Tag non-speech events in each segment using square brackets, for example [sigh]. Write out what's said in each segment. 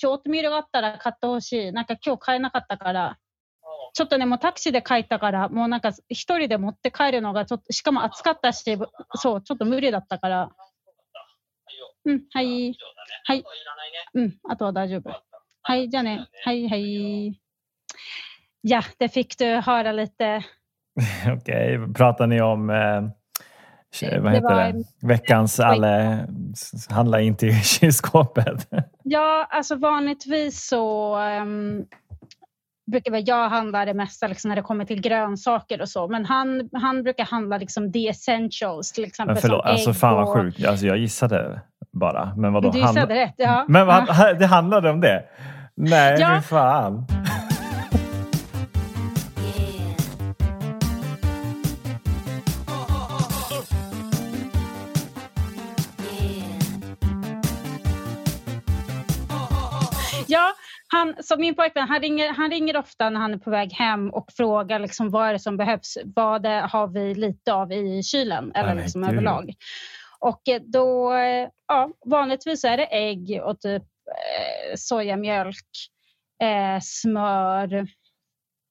しオートミールがあったら買ってほしい。なんか今日買えなかったから。ちょっとね、もうタクシーで帰ったから、もうなんか一人で持って帰るのがちょっと、しかも暑かったし、そう、ちょっと無理だったから。うん、はい。はい。うん、あとは大丈夫。はい、じゃあね。はい、はい。Ja, det fick du höra lite. Okej, pratar ni om eh, vad Det heter var- det? veckans alla handla in till [laughs] kylskåpet? Ja, alltså vanligtvis så um, brukar väl jag handla det mesta liksom, när det kommer till grönsaker och så. Men han, han brukar handla liksom the essentials, till exempel Men förlåt, som alltså fan vad och- sjukt. Alltså, jag gissade bara. Men vadå? Du gissade Handla- rätt, ja. Men vad, [laughs] det handlade om det? Nej, Ja. fy fan. Han, så min pojkvän han ringer, han ringer ofta när han är på väg hem och frågar liksom, vad är det som behövs. Vad det, har vi lite av i kylen eller men liksom överlag. Och eh, då, ja, vanligtvis är det ägg och typ eh, sojamjölk, eh, smör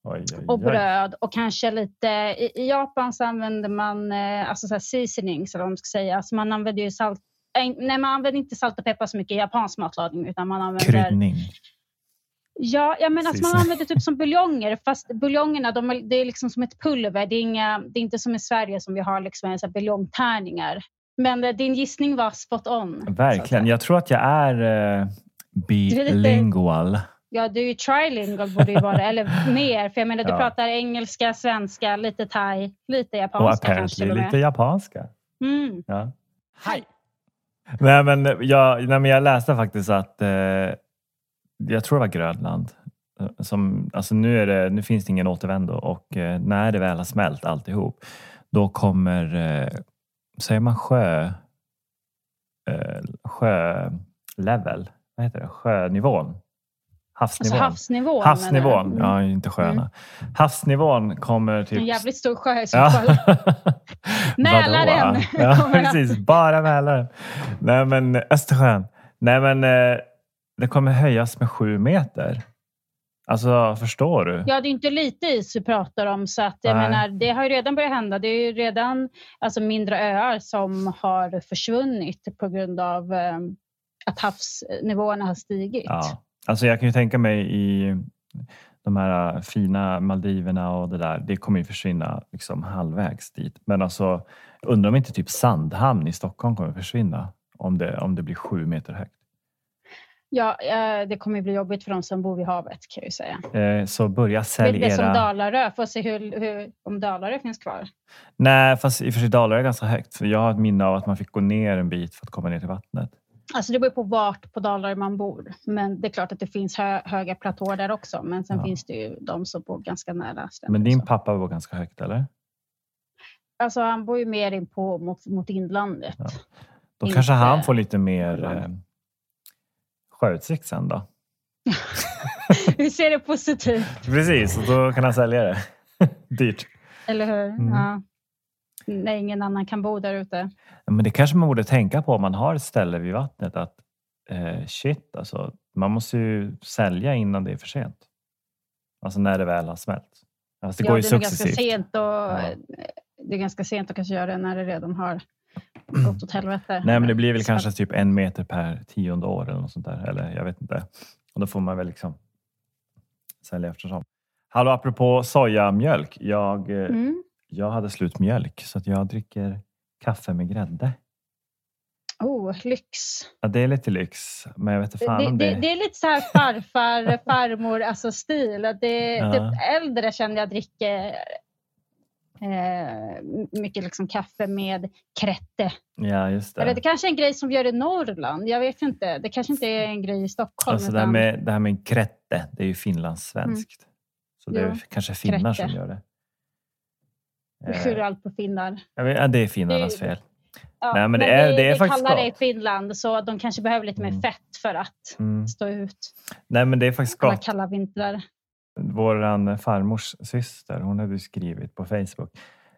Oj, oj, och bröd och kanske lite, i, i Japan så använder man eh, alltså så här seasonings eller vad man ska säga. Alltså man använder ju salt, eh, nej man använder inte salt och peppar så mycket i japansk matlagning utan man använder Kryddning. Ja, ja men alltså man använder typ som buljonger fast buljongerna de är, det är liksom som ett pulver. Det är, inga, det är inte som i Sverige som vi har liksom en så här buljongtärningar. Men eh, din gissning var spot on. Verkligen. Jag tror att jag är eh, bilingual. Ja, du är ju trilingual borde ju vara, eller mer. För jag menar, du Ja. pratar engelska, svenska, lite thai, lite Och japanska kanske och med. lite japanska. Mm. Ja. Hej! Nej, men jag, nej, men jag läste faktiskt att eh, jag tror det var Grönland. eh, Som, alltså nu, är det, nu finns det ingen återvändo och eh, när det väl har smält alltihop då kommer, eh, säger man sjö, sjölevel, vad heter det, sjönivån? Alltså Havsnivån. havsnivån. Havsnivån, menar jag. ja inte sjöarna. Mm. Havsnivån kommer typ... En jävligt stor sjö i så fall. [laughs] Mälaren Ja, precis. Bara Mälaren. Nej, men Östersjön. Nej, men det kommer höjas med sju meter. Alltså, förstår du? Ja, det är inte lite is vi pratar om. Så att, jag Nej. menar, det har ju redan börjat hända. Det är ju redan alltså, mindre öar som har försvunnit på grund av eh, att havsnivåerna har stigit. Ja. Alltså, jag kan ju tänka mig i de här eh, fina Maldiverna och det där. Det kommer ju försvinna liksom halvvägs dit. Men alltså, undrar om inte typ Sandhamn i Stockholm kommer försvinna om det, om det blir sju meter högt. Ja, eh, det kommer ju bli jobbigt för de som bor vid havet kan jag ju säga. Eh, så börja Det sälja är som. Dalarö. Får se hur, hur, om Dalarö finns kvar. Nej, fast i och för sig Dalarö är ganska högt. Jag har ett minne av att man fick gå ner en bit för att komma ner till vattnet. Alltså det beror på vart på Dalarö man bor. Men det är klart att det finns hö, höga platåer där också. Men sen Ja. finns det ju de som bor ganska nära stränder. Men din pappa var ganska högt, eller? Alltså han bor ju mer in på mot, mot inlandet. Ja. Då Inte kanske han får lite mer eh, sjöutsikt sen då. [laughs] Vi ser det positivt, Precis, och då kan han sälja det. [laughs] Dyrt. eller hur? Mm. Ja. När ingen annan kan bo där ute. Men det kanske man borde tänka på om man har ett ställe vid vattnet att eh, shit, alltså, man måste ju sälja innan det är för sent. Alltså när det väl har smält. Alltså, det ja, går ju det är nog ganska successivt. sent och Ja. det är ganska sent att kanske göra det när det redan har gått åt helvete. Nej, men det blir väl kanske typ en meter per tionde år eller något sånt där. Eller jag vet inte. Och då får man väl liksom sälja eftersom. Hallå, apropå sojamjölk. Jag, eh, Mm. jag hade slut mjölk så att jag dricker kaffe med grädde. Oh, lyx. Ja, det är lite lyx, men jag vet inte fan Det, om det, det... det är lite så här farfar, farmor alltså stil. Det, [laughs] Ja. typ äldre känner jag dricker eh, mycket liksom kaffe med krätte. Ja, just Eller det det. kanske är en grej som vi gör i Norrland. Jag vet inte. Det kanske inte är en grej i Stockholm. Alltså det här utan- med, det här med krette, det är ju finlandssvenskt. Så det är Ja, kanske finnar som krette. gör det. Vi Eh, skyller allt på finnar. ja, det är finnarnas Det- fel. Ja, Nej, men det är- vi, det är vi faktiskt kallar det i. Finland så de kanske behöver lite mer Mm. fett för att Mm. stå ut Nej, men det är faktiskt gott. kalla vintrar. Vår farmors syster, hon hade skrivit på Facebook,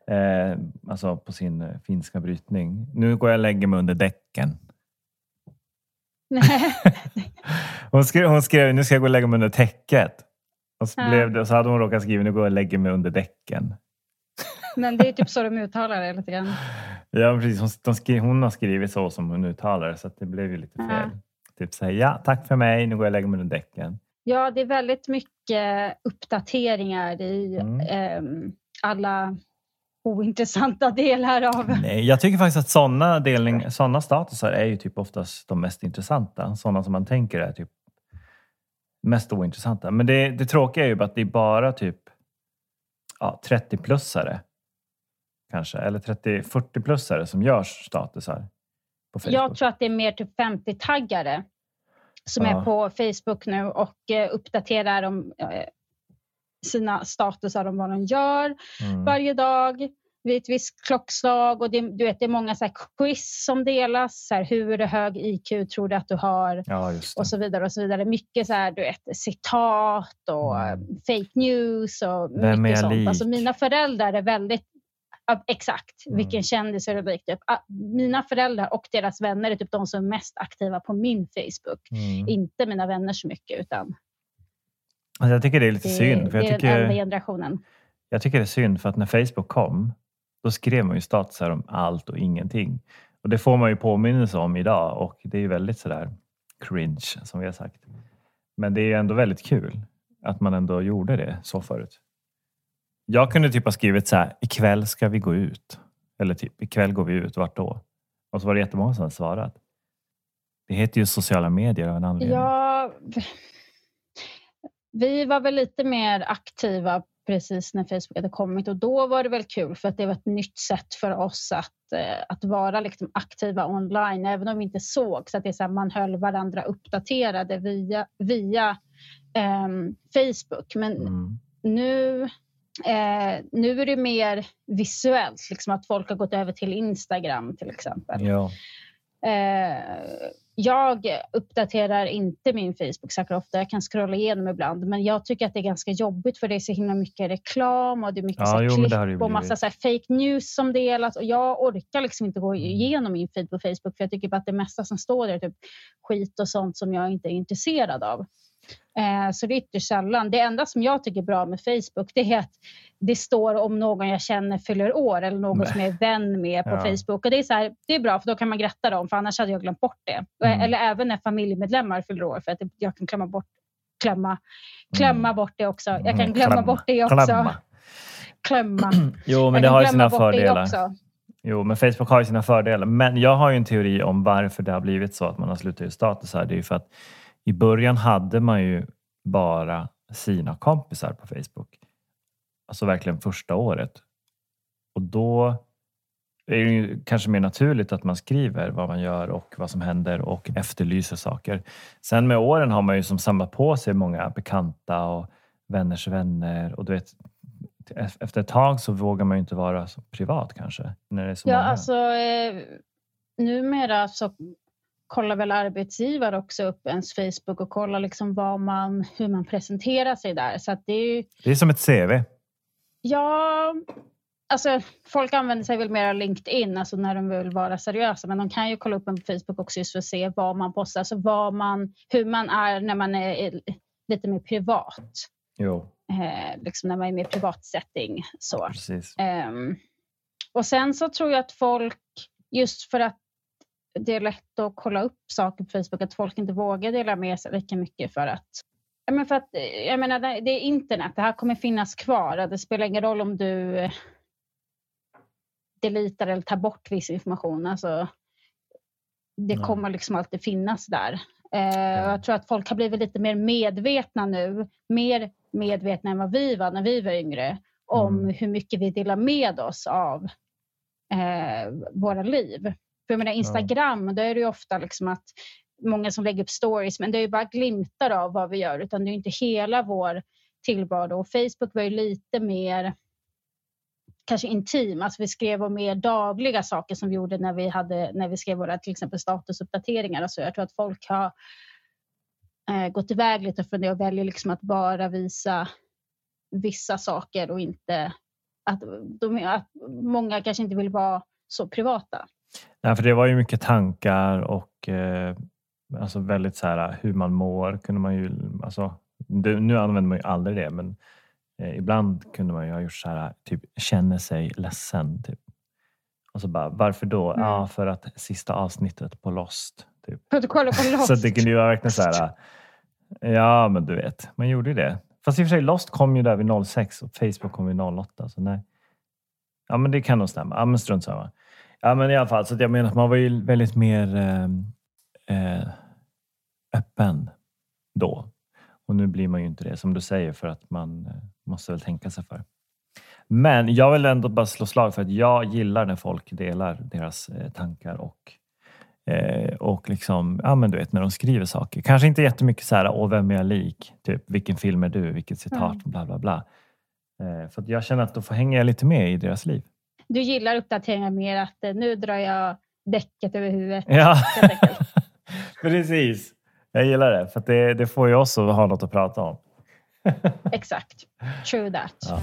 eh, alltså på sin eh, finska brytning. Nu går jag och lägger mig under däcken. [laughs] Hon skrev, hon skrev nu ska jag gå och lägga mig under täcket. Och så, blev det, så hade hon råkat skriva nu går jag och lägger mig under däcken. Men det är typ så de uttalar det lite grann. Ja, precis. Hon, de skri, hon har skrivit så som hon uttalar det så det blev ju lite fel. Typ säga ja, tack för mig, nu går jag och lägger mig under däcken. Ja, det är väldigt mycket uppdateringar i Mm. ehm, alla ointressanta [laughs] delar av... Nej, jag tycker faktiskt att sådana, delning, sådana statusar är ju typ oftast de mest intressanta. Sådana som man tänker är typ mest ointressanta. Men det, det tråkiga är ju att det är bara typ ja, 30-plussare kanske, eller 30-40-plussare som gör statusar på Facebook. Jag tror att det är mer typ 50-taggare som Ja. är på Facebook nu och eh, uppdaterar om eh, sina statusar om vad de gör Mm. varje dag vid ett visst klockslag. Och det, du vet, det är många så quiz som delas. Så här, hur hög IQ tror du att du har? Ja, och så vidare. och så vidare. Mycket så här, du vet, citat och Mm. fake news och Vem mycket sånt. Alltså, mina föräldrar är väldigt ja, Exakt, Mm. vilken kändis är du lik? Typ. Ah, Mina föräldrar och deras vänner är typ de som är mest aktiva på min Facebook. Mm. Inte mina vänner så mycket, utan Alltså, jag tycker det är lite det, synd. För det jag, är den äldre tycker, generationen. jag tycker det är synd för att när Facebook kom, då skrev man ju statusar om allt och ingenting. Och det får man ju påminnelse om idag och det är ju väldigt sådär cringe som vi har sagt. Men det är ju ändå väldigt kul att man ändå gjorde det så förut. Jag kunde typ ha skrivit så här, ikväll ska vi gå ut. Eller typ, ikväll går vi ut, vart då? Och så var det jättemånga som hade svarat. Det heter ju sociala medier av en anledning. Ja, vi var väl lite mer aktiva precis när Facebook hade kommit och då var det väl kul för att det var ett nytt sätt för oss att, eh, att vara liksom aktiva online även om vi inte såg så att det är så här, man höll varandra uppdaterade via, via ehm, Facebook. Men Mm. nu, eh, nu är det mer visuellt, liksom att folk har gått över till Instagram till exempel. Ja. Eh, jag uppdaterar inte min Facebook särskilt ofta. Jag kan scrolla igenom ibland. Men jag tycker att det är ganska jobbigt för det är så himla mycket reklam och det är mycket Ja, jo, klipp och massa så fake news som delas. Och jag orkar liksom inte gå igenom min feed på Facebook för jag tycker att det mesta som står där är typ skit och sånt som jag inte är intresserad av. Eh, så det är ytterst sällan. Det enda som jag tycker är bra med Facebook det är att det står om någon jag känner fyller år eller någon som jag är vän med på Ja. Facebook. Och det, är så här, det är bra för då kan man gratta dem för annars hade jag glömt bort det. Mm. Eller även när familjemedlemmar fyller år för att jag kan klämma bort, klämma, klämma bort det också. Jag kan Mm, glömma klämma, bort det också. klämma. Klämma. [clears throat] Jo, men det har ju glömma sina fördelar. Jo, men Facebook har ju sina fördelar. Men jag har ju en teori om varför det har blivit så att man har slutat göra status här. Det är ju för att i början hade man ju bara sina kompisar på Facebook. Alltså verkligen första året. Och då är det ju kanske mer naturligt att man skriver vad man gör och vad som händer och efterlyser saker. Sen med åren har man ju som samlat på sig många bekanta och vänners vänner och du vet efter ett tag så vågar man ju inte vara så privat kanske. När det är så Ja, många. alltså eh, numera så kollar väl arbetsgivare också upp ens Facebook och kollar liksom vad man, hur man presenterar sig där. Så det är ju, Det är som ett CV. ja, alltså folk använder sig väl mer av LinkedIn, alltså när de vill vara seriösa, men de kan ju kolla upp en på Facebook också just för att se vad man postar, alltså vad man, hur man är när man är lite mer privat, Jo, eh, liksom när man är mer privat setting. Så. precis. Ehm, och sen så tror jag att folk, just för att det är lätt att kolla upp saker på Facebook, att folk inte vågar dela med sig lika mycket för att men för att, jag menar, det är internet, det här kommer finnas kvar. Det spelar ingen roll om du eh, deletar eller tar bort viss information. Alltså, det Nej. kommer liksom alltid finnas där. Eh, jag tror att folk har blivit lite mer medvetna nu. Mer medvetna än vad vi var när vi var yngre. Om Mm. hur mycket vi delar med oss av eh, våra liv. För jag menar Instagram, då är det ju ofta liksom att många som lägger upp stories, men det är ju bara glimtar av vad vi gör, utan det är ju inte hela vår tillvaro. Och Facebook var ju lite mer kanske intim, alltså vi skrev om mer dagliga saker som vi gjorde när vi, hade, när vi skrev våra till exempel statusuppdateringar. Alltså jag tror att folk har eh, gått iväg lite från det och väljer liksom att bara visa vissa saker och inte att, de, att många kanske inte vill vara så privata. Nej, för det var ju mycket tankar och eh, Alltså väldigt så här hur man mår kunde man ju, alltså, det, nu använder man ju aldrig det men eh, ibland kunde man ju ha gjort så här, typ känner sig ledsen. Typ. Och så bara, varför då? Mm. Ja, för att sista avsnittet på Lost. Typ. Protokollet på [laughs] Lost. Så det kunde ju vara verkligen så här, ja men du vet, man gjorde ju det. Fast i och för sig, Lost kom ju där vid 06 och Facebook kom vid 08. Så nej. Ja men det kan nog stämma. Ja men strunt samma. Ja men i alla fall, så att jag menar att man var ju väldigt mer eh, eh, öppen då. Och nu blir man ju inte det som du säger för att man eh, måste väl tänka sig för. Men jag vill ändå bara slå slag för att jag gillar när folk delar deras eh, tankar och eh, och liksom, ja men du vet när de skriver saker. Kanske inte jättemycket så här, åh vem är jag lik? Typ, vilken film är du? Vilket citat? Mm. Bla bla bla. Eh, för jag känner att då får hänga lite med i deras liv. Du gillar uppdateringar mer att eh, nu drar jag däcket över huvudet. Ja, [laughs] precis. Jag gillar det, för det, det får ju oss att ha något att prata om. [laughs] Exakt. True that. Ja.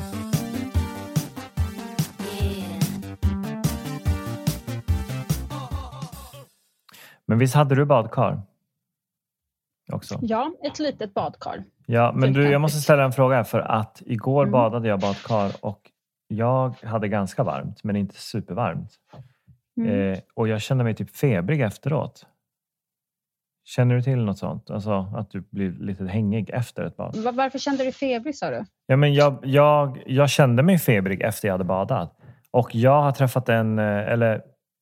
Men visst hade du badkar? Också. Ja, ett litet badkar. Ja, men du, jag måste ställa en fråga för att igår Mm. badade jag badkar och jag hade ganska varmt, men inte supervarmt. Mm. Eh, och jag kände mig typ febrig efteråt. Känner du till något sånt? Alltså att du blir lite hängig efter ett bad? Va- Varför kände du febrig sa du? Ja, men jag, jag, jag kände mig febrig efter jag hade badat. Och jag har träffat en, eh, eller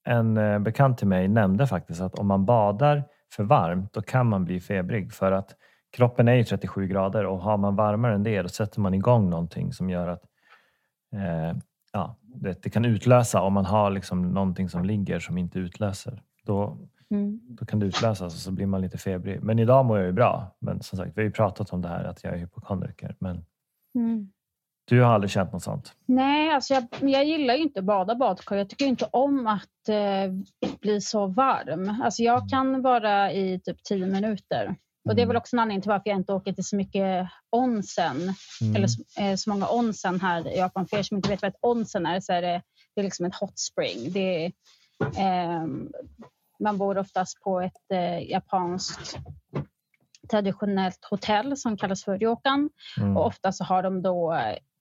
en eh, bekant till mig nämnde faktiskt att om man badar för varmt då kan man bli febrig för att kroppen är ju 37 grader och har man varmare än det då sätter man igång någonting som gör att eh, ja, det, det kan utlösa om man har liksom någonting som ligger som inte utlöser. Då, Mm. då kan det utlösas och så blir man lite febrig. Men idag mår jag ju bra. Men som sagt, vi har ju pratat om det här att jag är hypokondriker. Men Mm. du har aldrig känt något sånt? Nej, alltså jag, jag gillar ju inte att bada badkar. Jag tycker inte om att eh, bli så varm. Alltså jag kan vara i typ 10 minuter. Och Det är Mm. väl också en anledning till varför jag inte åker till så mycket onsen. Mm. Eller så, eh, så många onsen här i Japan. För er som inte vet vad ett onsen är så är det, det är liksom ett hot spring. Det ehm, man bor oftast på ett eh, japanskt traditionellt hotell som kallas för ryokan. Mm. Och ofta så har de då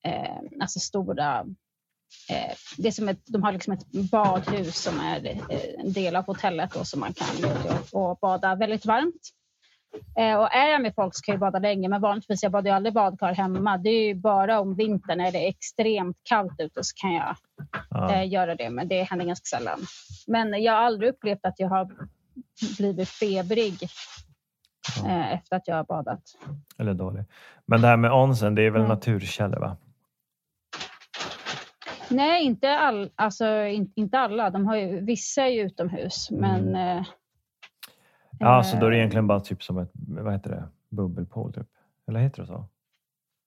eh, alltså stora... Eh, det är som ett, de har liksom ett badhus som är eh, en del av hotellet och som man kan och bada väldigt varmt. Eh, och är jag med folk så kan jag bada länge, men vanligtvis jag badar ju aldrig badkar hemma. Det är ju bara om vintern när det är extremt kallt ute så kan jag Ja. eh, göra det, men det händer ganska sällan. Men jag har aldrig upplevt att jag har blivit febrig eh, efter att jag har badat. Eller dålig. Men det här med onsen, det är väl Mm. naturkällor va? Nej, inte, all, alltså, in, inte alla. De har ju, vissa är ju utomhus, men... Ja, så då är det eh, egentligen bara typ som ett, vad heter det, bubbelpool typ? Eller heter det så?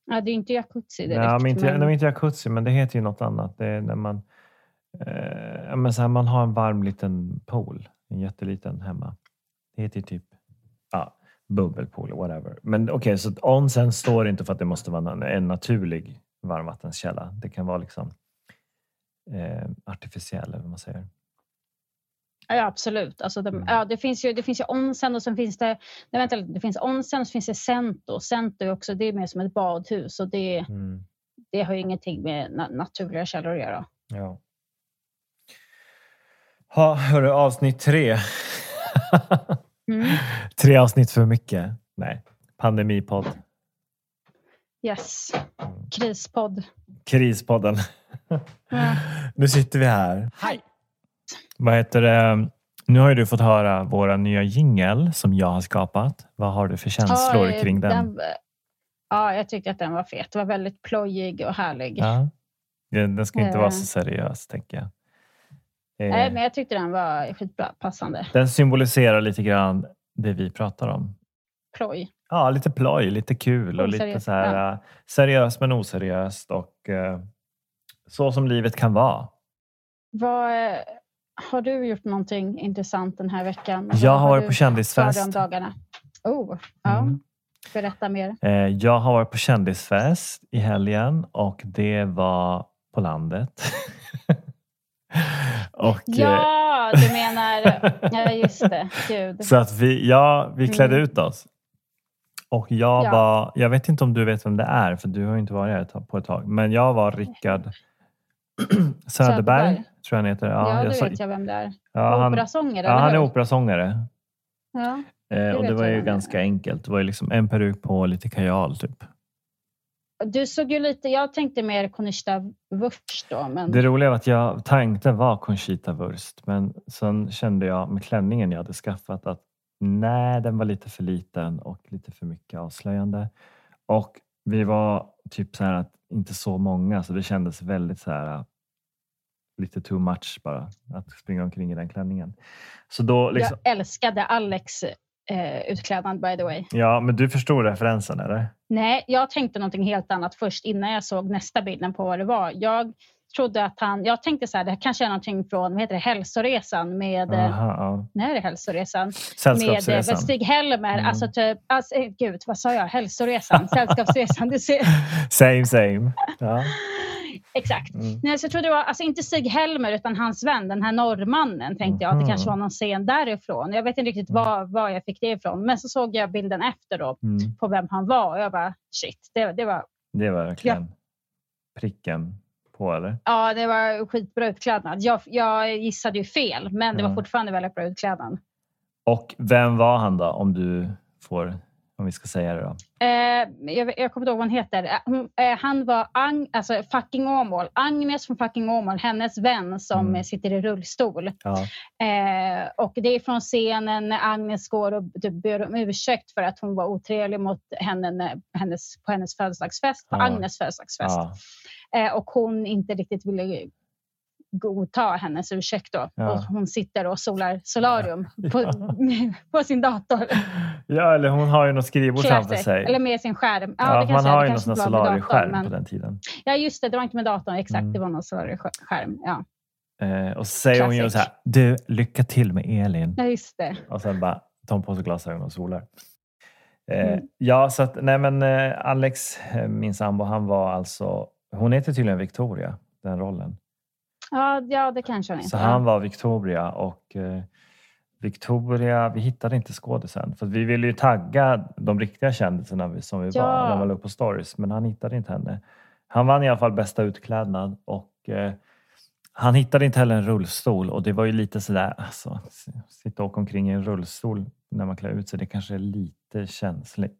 Ja, det är inte jacuzzi direkt. Nej, men inte, men- nej, inte jacuzzi, men det heter ju något annat. Det är när man, eh, men så här, man har en varm liten pool, en jätteliten hemma. Det heter ju typ ja, bubbelpool, whatever. Men okej, så att onsen står inte för att det måste vara en, en naturlig varmvattenskälla. Det kan vara liksom eh, artificiell, eller vad man säger. Ja, absolut. Alltså de, Mm. ja, det, finns ju, det finns ju onsen och sen finns det... Nej, vänta, det finns onsen och så finns det cento. Cento är också det är mer som ett badhus och det, Mm. det har ju ingenting med na naturliga källor att göra. Ja. Ha, hörru, avsnitt tre. Mm. [laughs] tre avsnitt för mycket. Nej, pandemipodd. Yes. Mm. Krispodd. Krispodden. Ja. [laughs] Nu sitter vi här. Hej! Vad heter det? Nu har ju du fått höra våra nya jingel som jag har skapat. Vad har du för känslor Ja, eh, kring den? Ja, jag tyckte att den var fet. Det var väldigt plojig och härlig. Ja. Den den ska inte vara Eh. så seriös, tänker jag. Eh, Nej, men jag tyckte den var skitbra, passande. Den symboliserar lite grann det vi pratar om. Ploj. Ja, lite ploj, lite kul och lite Oseriöst, så här, äh, seriöst men oseriöst och eh, så som livet kan vara. Vad, eh, har du gjort någonting intressant den här veckan? Jag har varit på kändisfest. dagarna? Oh, ja. Mm. Berätta mer. Eh, jag har varit på kändisfest i helgen och det var på landet. [laughs] och, eh, Ja, Ja, du [laughs] menar... Ja, just det. Gud. Så att vi, ja, vi klädde Mm. ut oss. Och jag Ja. var, jag vet inte om du vet vem det är, för du har inte varit här på ett tag. Men jag var Rickard [clears throat] Söderberg, tror jag han heter. Ja, Ja, det jag vet jag vem det är. ja, han, Operasångare, ja, han är operasångare. Ja. Eh, och vet det var ju det är. ganska enkelt. Det var ju liksom en peruk på och lite kajal typ. Du såg ju lite... Jag tänkte mer Conchita Wurst då, men... Det roliga var att jag tänkte var Conchita Wurst men sen kände jag med klänningen jag hade skaffat att nej, den var lite för liten och lite för mycket avslöjande. Och vi var typ så här att inte så många så det kändes väldigt så här lite too much bara att springa omkring i den klänningen. Så då liksom, Jag älskade Alex eh, utklädnad by the way. ja men du förstod referensen eller? Nej, jag tänkte någonting helt annat först innan jag såg nästa bilden på vad det var. Jag trodde att han... Jag tänkte så här, det här kanske är någonting från vad heter det, Hälsoresan med... eh, Aha, ja. När är det Hälsoresan? Med, eh, med Stig Helmer. Mm. Alltså, typ, alltså, eh, gud, vad sa jag? Hälsoresan? [laughs] Sällskapsresan. Du ser, Same same. Ja. Exakt. Mm. Nej, så jag trodde det var, alltså inte Stig Helmer utan hans vän, den här norrmannen tänkte jag att det kanske var någon scen därifrån. Jag vet inte riktigt var, var jag fick det ifrån. Men så såg jag bilden efter då Mm. på vem han var och jag bara shit, det, det var Det var verkligen pricken på eller? Ja, det var skitbra utklädnad. Jag, jag gissade ju fel, men det var Ja. fortfarande väldigt bra utklädnad. Och vem var han då om du får, om vi ska säga det då? Eh, jag, jag kommer inte ihåg vad hon heter. Eh, Hon, eh, han var Ang, alltså fucking Åmål. Agnes från fucking Åmål, hennes vän som Mm. sitter i rullstol. Ja. Eh, och det är från scenen när Agnes går och typ ber om ursäkt för att hon var otrevlig mot henne hennes, på hennes födelsedagsfest, på Ja. Agnes födelsedagsfest. Ja. Eh, och hon inte riktigt ville godta hennes ursäkt då. Ja. Och hon sitter och solar solarium på, Ja. [laughs] på sin dator. ja, eller hon har ju något skrivbord framför Classic. sig. Eller med sin skärm. Ja, Ja, det man har ju någon Solari-skärm men- på den tiden. Ja, just det. Det var inte med datorn. Exakt, Mm. det var någon Solari-skärm. Ja. Eh, och så säger hon ju Classic. så här, du, lycka till med Elin. ja, just det. Och sen bara tar hon på sig glasögon och solar. Eh, Mm. Ja, så att, nej men eh, Alex, eh, min sambo, han var alltså, hon heter tydligen Victoria, den rollen. Ja, ja, det kanske han inte. Så han var Victoria och eh, Victoria, vi hittade inte skådisen för vi ville ju tagga de riktiga kändisarna som vi Ja. var när man upp på stories, men han hittade inte henne. Han vann i alla fall bästa utklädnad och eh, han hittade inte heller en rullstol och det var ju lite sådär, alltså, sitta och åka omkring i en rullstol när man klär ut sig, det kanske är lite känsligt.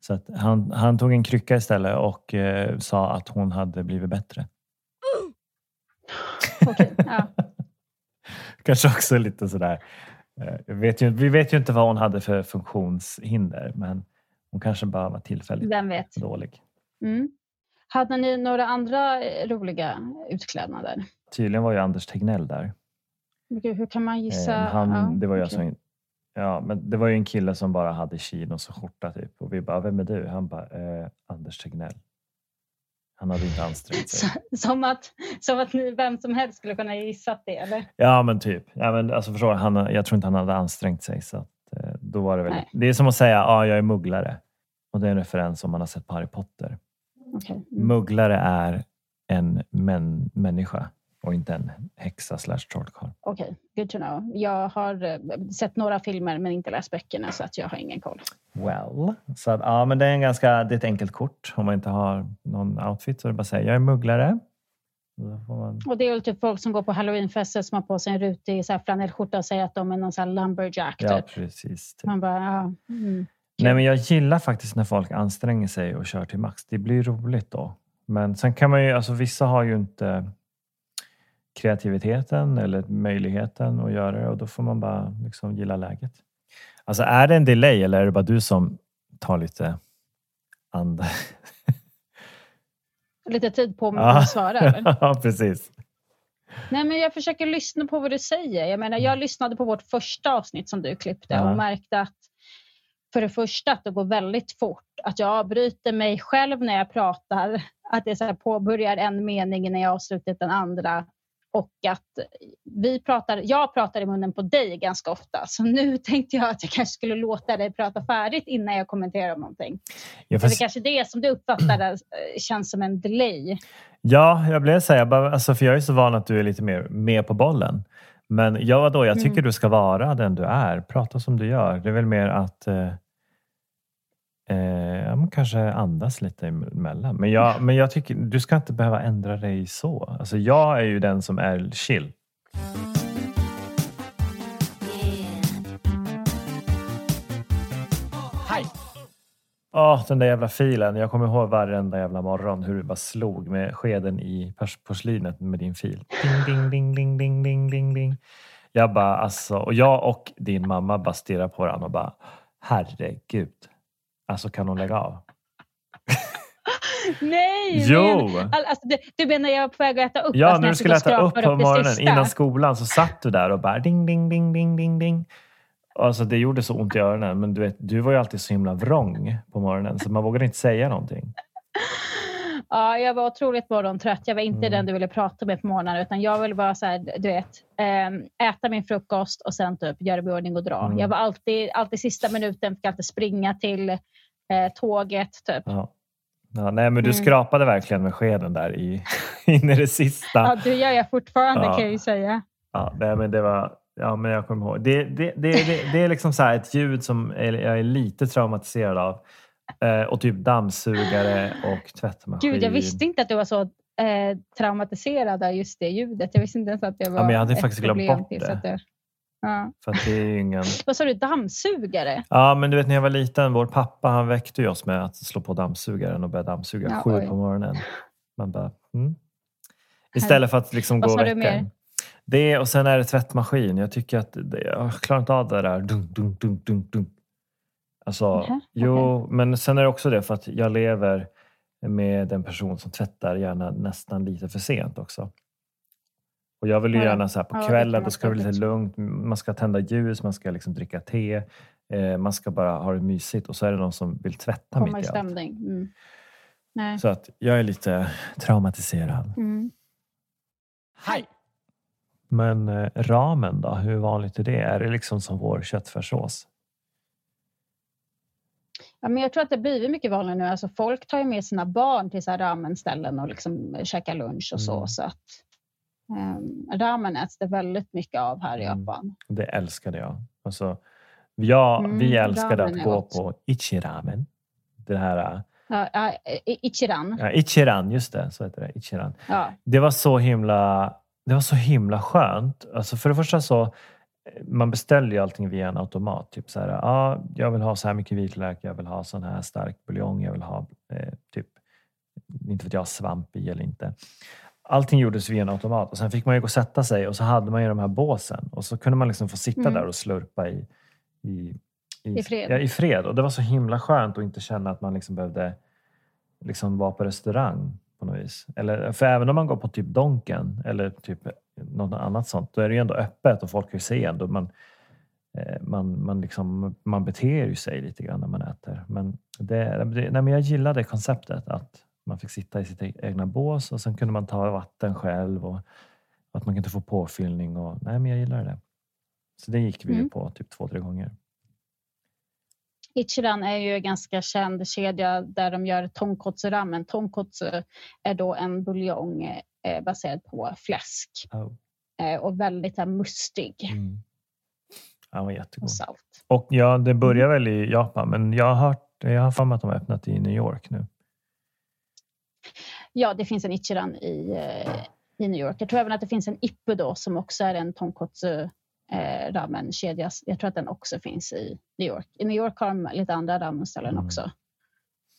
Så att han, han tog en krycka istället och eh, sa att hon hade blivit bättre. Okej, ja. [laughs] Kanske också lite sådär. eh, jag Vet ju, vi vet ju inte vad hon hade för funktionshinder, men hon kanske bara var tillfälligt Vem vet. dålig. Mm. Hade ni några andra eh, roliga utklädnader? Tydligen var ju Anders Tegnell där. Gud, Hur kan man gissa? Eh, han, ja, det var ju okej. alltså en, ja, men det var ju en kille som bara hade chinos och skjorta typ. Och vi bara, vem är du? Han bara, eh, Anders Tegnell. Han hade inte ansträngt sig. Som att, som att vem som helst skulle kunna gissa det, eller? Ja men typ. Ja, men alltså, förstår han, jag tror inte han hade ansträngt sig. Så att, eh, då var det, väl, Nej. det är som att säga, ja jag är mugglare. Och det är en referens om man har sett på Harry Potter. Okej. Mm. Mugglare är en män, människa och inte en häxa slash trollkarl. Okej, good to know. Jag har eh, sett några filmer men inte läst böckerna så att jag har ingen koll. Well. Så att, ja, men det är, en ganska, det är ett enkelt kort. Om man inte har någon outfit så är det bara att säga jag är mugglare. Man, Och det är väl typ folk som går på halloweenfester som har på sig en rutig så här flanellskjorta och säger att de är någon så här lumberjack. ja, Typ. precis. Typ. Man bara, ja. Mm. Nej, men jag gillar faktiskt när folk anstränger sig och kör till max. Det blir roligt då. Men sen kan man ju, alltså vissa har ju inte kreativiteten eller möjligheten att göra det och då får man bara liksom gilla läget. Alltså är det en delay eller är det bara du som tar lite anda? [laughs] Lite tid på mig Ja. att svara. [laughs] Ja, precis. Nej, men jag försöker lyssna på vad du säger. Jag menar, jag lyssnade på vårt första avsnitt som du klippte Ja. och märkte att för det första att det går väldigt fort. Att jag avbryter mig själv när jag pratar. Att det så här påbörjar en mening innan jag avslutat den andra. Och att vi pratar, jag pratar i munnen på dig ganska ofta. Så nu [laughs] tänkte jag att jag kanske skulle låta dig prata färdigt innan jag kommenterar om någonting. Jag För får, det kanske det som du uppfattar eh, känns som en delay. ja, jag blev säga, bara, alltså, för jag är så van att du är lite mer med på bollen. Men ja, vadå, jag tycker Mm. du ska vara den du är. Prata som du gör. Det är väl mer att eh, eh, ja, kanske andas lite emellan. Men jag, men jag tycker du ska inte behöva ändra dig så. Alltså, jag är ju den som är chill. Hej! Åh, den där jävla filen. Jag kommer ihåg varenda jävla morgon hur du bara slog med skeden i pors- porslinet med din fil. Ding, ding, ding, ding, ding, ding, ding, ding. Jag bara, alltså, och jag och din mamma bara stirrar på varandra och bara, herregud. Alltså kan hon lägga av? Nej! [laughs] Jo! Men, all, alltså, du, du menar jag var på väg att äta upp? Ja, när du skulle äta upp på morgonen sista? innan skolan så satt du där och bara ding, ding, ding, ding, ding, ding. Alltså det gjorde så ont i öronen. Men du, vet, du var ju alltid så himla vrång på morgonen så man vågade inte säga någonting. Ja, jag var otroligt morgontrött. Jag var inte Mm. den du ville prata med på morgonen utan jag ville bara så här, du vet, ehm, äta min frukost och sen typ göra mig ordning och dra. Mm. Jag var alltid, alltid sista minuten, fick alltid springa till eh, tåget. Typ. Ja. Ja, nej, men du Mm. skrapade verkligen med skeden där i, [laughs] in i det sista. Ja, det gör jag fortfarande Ja. kan jag ju säga. Ja, nej, men det var... Ja, men jag kommer ihåg. Det, det, det, det, det är liksom så ett ljud som jag är lite traumatiserad av. Eh, och typ dammsugare och tvättmaskin. Gud, jag visste inte att du var så eh, traumatiserad av just det ljudet. Jag visste inte ens att det var men jag hade ett faktiskt glömt bort det. att det. Ja. För att det är ingen... [laughs] Vad sa du, dammsugare? Ja, men du vet när jag var liten, vår pappa han väckte ju oss med att slå på dammsugaren och börja dammsuga Ja, sju oj. på morgonen. Man bara, mm. Istället för att liksom gå och väcka en. Det och sen är det tvättmaskin. Jag tycker att det, jag klarar inte av det där. Dunk, dunk, dunk, dunk, dunk. Alltså, Nähä, jo, men sen är det också det för att jag lever med en person som tvättar gärna nästan lite för sent också. Och jag vill ju gärna så här på kvällen, då ska det vara lite lugnt. Man ska tända ljus, man ska liksom dricka te. Eh, man ska bara ha det mysigt och så är det någon som vill tvätta Komma i mitt i allt. stämning. Mm. Nej. Så att jag är lite traumatiserad. Mm. Hej! Men eh, ramen då, hur vanligt är det? Är det liksom som vår köttfärssås? Ja, men jag tror att det blir mycket vanligare nu. Alltså, folk tar ju med sina barn till så här ramenställen och liksom käkar lunch och så. Mm. så att, um, ramen äts det väldigt mycket av här i Mm. Japan. Det älskade jag. Alltså, ja, Mm, vi älskade att gå gott. på Ichiramen. Det här, Ja, ja, i- Ichiran. ja, Ichiran, just det, så heter det. Ichiran. Ja. Det var så himla, det var så himla skönt. Alltså för det första så, man beställer ju allting via en automat. Typ så här, ja, jag vill ha så här mycket vitlök, jag vill ha sån här stark buljong, jag vill ha eh, typ, inte vet jag, svamp i eller inte. Allting gjordes via en automat och sen fick man ju gå och sätta sig och så hade man ju de här båsen och så kunde man liksom få sitta Mm. där och slurpa i, i, I fred. Ja, i fred. Och det var så himla skönt att inte känna att man liksom behövde liksom vara på restaurang på något vis. Eller, för även om man går på typ Donken eller typ något annat sånt, då är det ju ändå öppet och folk kan ju se ändå. Man, eh, man, man, liksom, man beter ju sig lite grann när man äter. Men, det, det, nej, men jag gillade konceptet att man fick sitta i sitt e- egna bås och sen kunde man ta vatten själv och att man kunde få påfyllning. Och, nej, men jag gillade det. Så det gick vi Mm. på typ två, tre gånger. Ichiran är ju en ganska känd kedja där de gör tonkotsu ramen. Tonkotsu är då en buljong eh, baserad på fläsk Oh. eh, och väldigt här, mustig Mm. Han var jättegod. och salt. Och ja, det börjar väl i Japan, men jag har hört, jag har för mig att de har öppnat i New York nu. Ja, det finns en Ichiran i, eh, i New York. Jag tror även att det finns en Ippudo som också är en tonkotsu eh, ramen-kedja. Jag tror att den också finns i New York. I New York har de lite andra ramenställen Mm. också.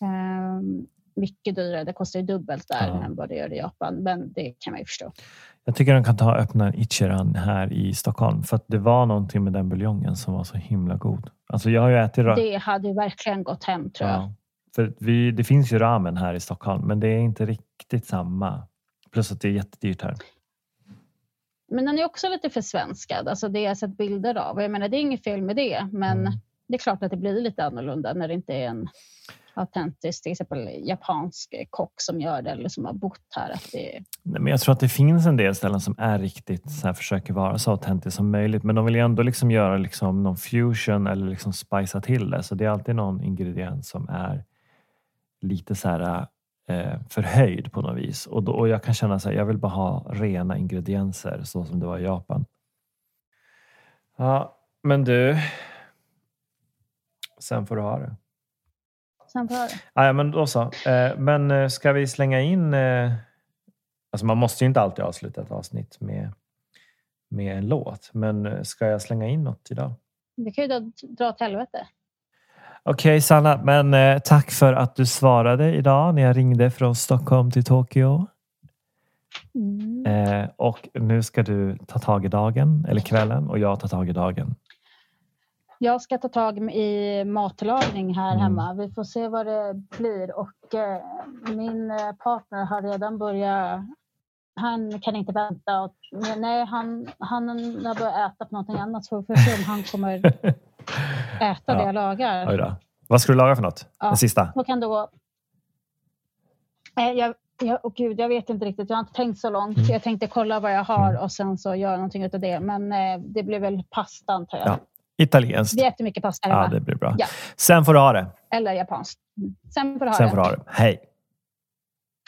Ehm, mycket dyrare. Det kostar ju dubbelt där Ja. än vad det gör i Japan. Men det kan man ju förstå. Jag tycker de kan ta öppna en Ichiran här i Stockholm för att det var någonting med den buljongen som var så himla god. Alltså jag har ju ätit Det hade ju verkligen gått hem tror jag. ja, för vi, Det finns ju ramen här i Stockholm, men det är inte riktigt samma. Plus att det är jättedyrt här. Men den är också lite försvenskad. Alltså det har jag sett bilder av. Jag menar, det är inget fel med det. Men Mm. det är klart att det blir lite annorlunda när det inte är en autentisk, till exempel japansk kock som gör det eller som har bott här. Att det, Nej, Men jag tror att det finns en del ställen som är riktigt så här, försöker vara så autentiskt som möjligt. Men de vill ju ändå liksom göra liksom någon fusion eller liksom spicea till det. Så det är alltid någon ingrediens som är lite så här eh, förhöjd på något vis. Och, då, och jag kan känna så här, jag vill bara ha rena ingredienser så som det var i Japan. Ja, men du. Sen får du ha det. Det. Ah, ja, men då så. Eh, men eh, ska vi slänga in... Eh, alltså man måste ju inte alltid avsluta ett avsnitt med, med en låt. Men ska jag slänga in något idag? Det kan ju dra, dra åt helvete. Okej Sanna, men eh, tack för att du svarade idag när jag ringde från Stockholm till Tokyo. Mm. Eh, och nu ska du ta tag i dagen, eller kvällen, och jag tar tag i dagen. Jag ska ta tag i matlagning här Mm. hemma. Vi får se vad det blir. Och eh, min eh, partner har redan börjat... Han kan inte vänta. Och, nej, han, han har börjat äta på någonting annat. Så vi får se om han kommer [laughs] äta det jag lagar. Då. Vad ska du laga för något? Ja. Den sista? Då kan gå... Eh, jag, jag, åh gud, jag vet inte riktigt. Jag har inte tänkt så långt. Mm. Jag tänkte kolla vad jag har Mm. och sen så göra någonting utav det. Men eh, det blir väl pasta antar jag. Ja. Italienskt. Vi äter mycket pasta Ja, hemma. det blir bra. Ja. Sen får du ha det. Eller japanskt. Sen får du ha Sen det. får du ha det. Hej.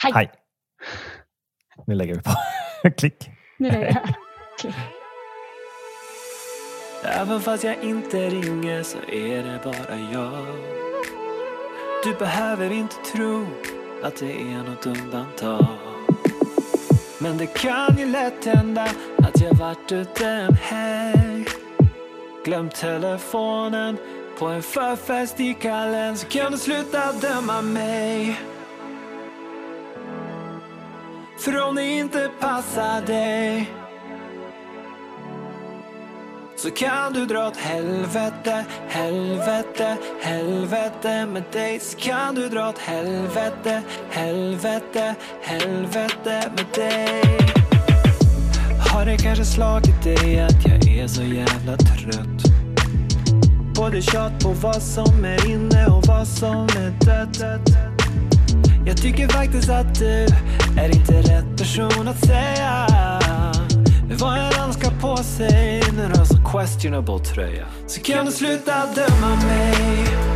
Hej. Hej. Nu lägger vi på. [laughs] Klick. Nu lägger jag. Även fast jag inte ringer så är det bara jag. Du behöver inte tro att det är något undantag. Men det kan ju lätt hända att jag varit ute en helg. Glömt telefonen på en förfest i kallen så kan du sluta döma mig. För om det inte passar dig så kan du dra åt helvete, helvete, helvete. Med dig Så kan du dra åt helvete, helvete, helvete. Med dig. Har det kanske slagit dig att jag är så jävla trött Både tjat på vad som är inne och vad som är dött Jag tycker faktiskt att du är inte rätt person att säga vad en annan ska på sig när du har så alltså questionable tröja. Så kan du sluta döma mig.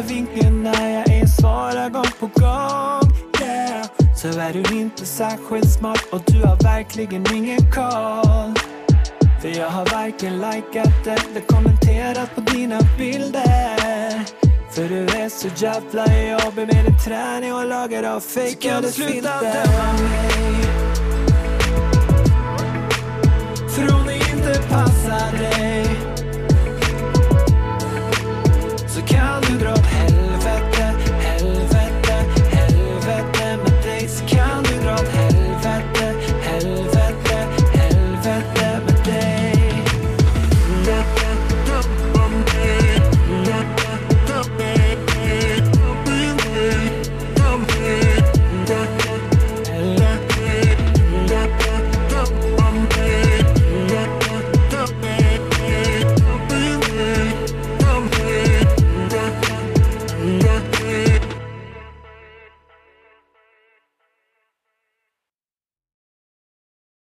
Fattar vinkeln när jag är svarar gång på gång. Yeah. Så är du inte särskilt smart och du har verkligen ingen koll. För jag har varken likat eller kommenterat på dina bilder. För du är så jävla jobbig med din träning och lagar av fejkade filter. För om det inte passar dig